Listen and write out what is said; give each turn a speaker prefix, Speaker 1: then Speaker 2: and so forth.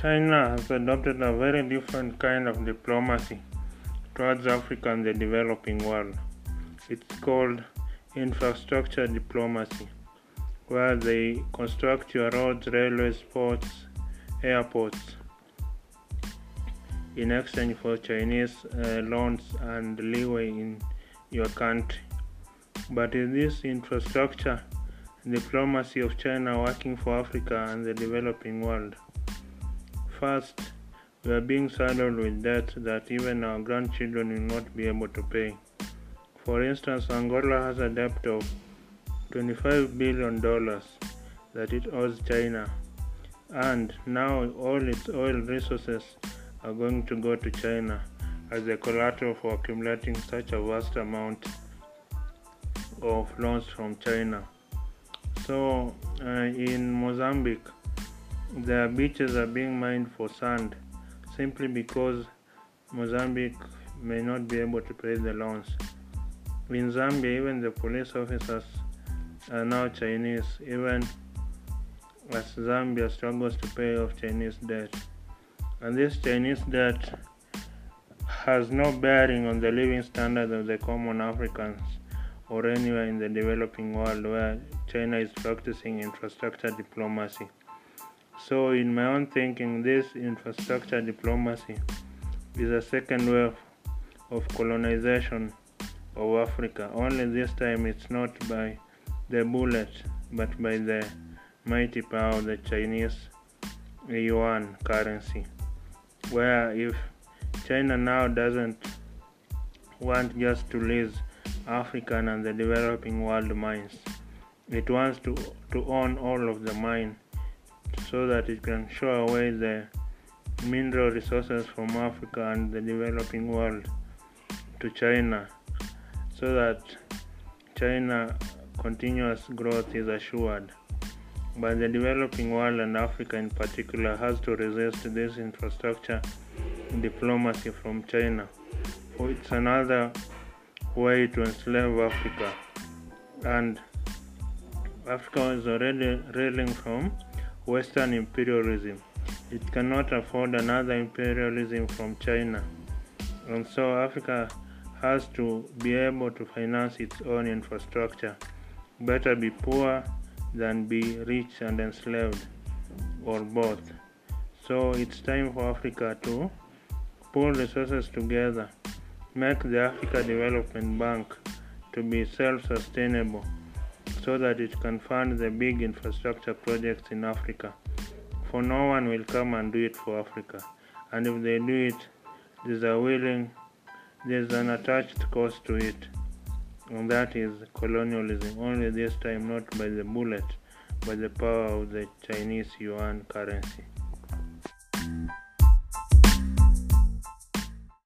Speaker 1: China has adopted a very different kind of diplomacy towards Africa and the developing world. It's called infrastructure diplomacy, where they construct your roads, railways, ports, airports in exchange for Chinese uh, loans and leeway in your country. But is this infrastructure diplomacy of China working for Africa and the developing world? First, we are being saddled with debt that even our grandchildren will not be able to pay. For instance, Angola has a debt of $25 billion that it owes China, and now all its oil resources are going to go to China as a collateral for accumulating such a vast amount of loans from China. So, uh, in Mozambique, their beaches are being mined for sand simply because Mozambique may not be able to pay the loans. In Zambia, even the police officers are now Chinese, even as Zambia struggles to pay off Chinese debt. And this Chinese debt has no bearing on the living standards of the common Africans or anywhere in the developing world where China is practicing infrastructure diplomacy. So, in my own thinking, this infrastructure diplomacy is a second wave of colonization of Africa. Only this time it's not by the bullet, but by the mighty power of the Chinese yuan currency. Where if China now doesn't want just to lease African and the developing world mines, it wants to, to own all of the mine so that it can show away the mineral resources from Africa and the developing world to China so that China continuous growth is assured. But the developing world and Africa in particular has to resist this infrastructure diplomacy from China. For it's another way to enslave Africa. And Africa is already reeling from Western imperialism. It cannot afford another imperialism from China. And so Africa has to be able to finance its own infrastructure. Better be poor than be rich and enslaved, or both. So it's time for Africa to pull resources together, make the Africa Development Bank to be self sustainable so that it can fund the big infrastructure projects in Africa. For no one will come and do it for Africa. And if they do it, there's a willing, there's an attached cost to it. And that is colonialism, only this time not by the bullet, but the power of the Chinese yuan currency.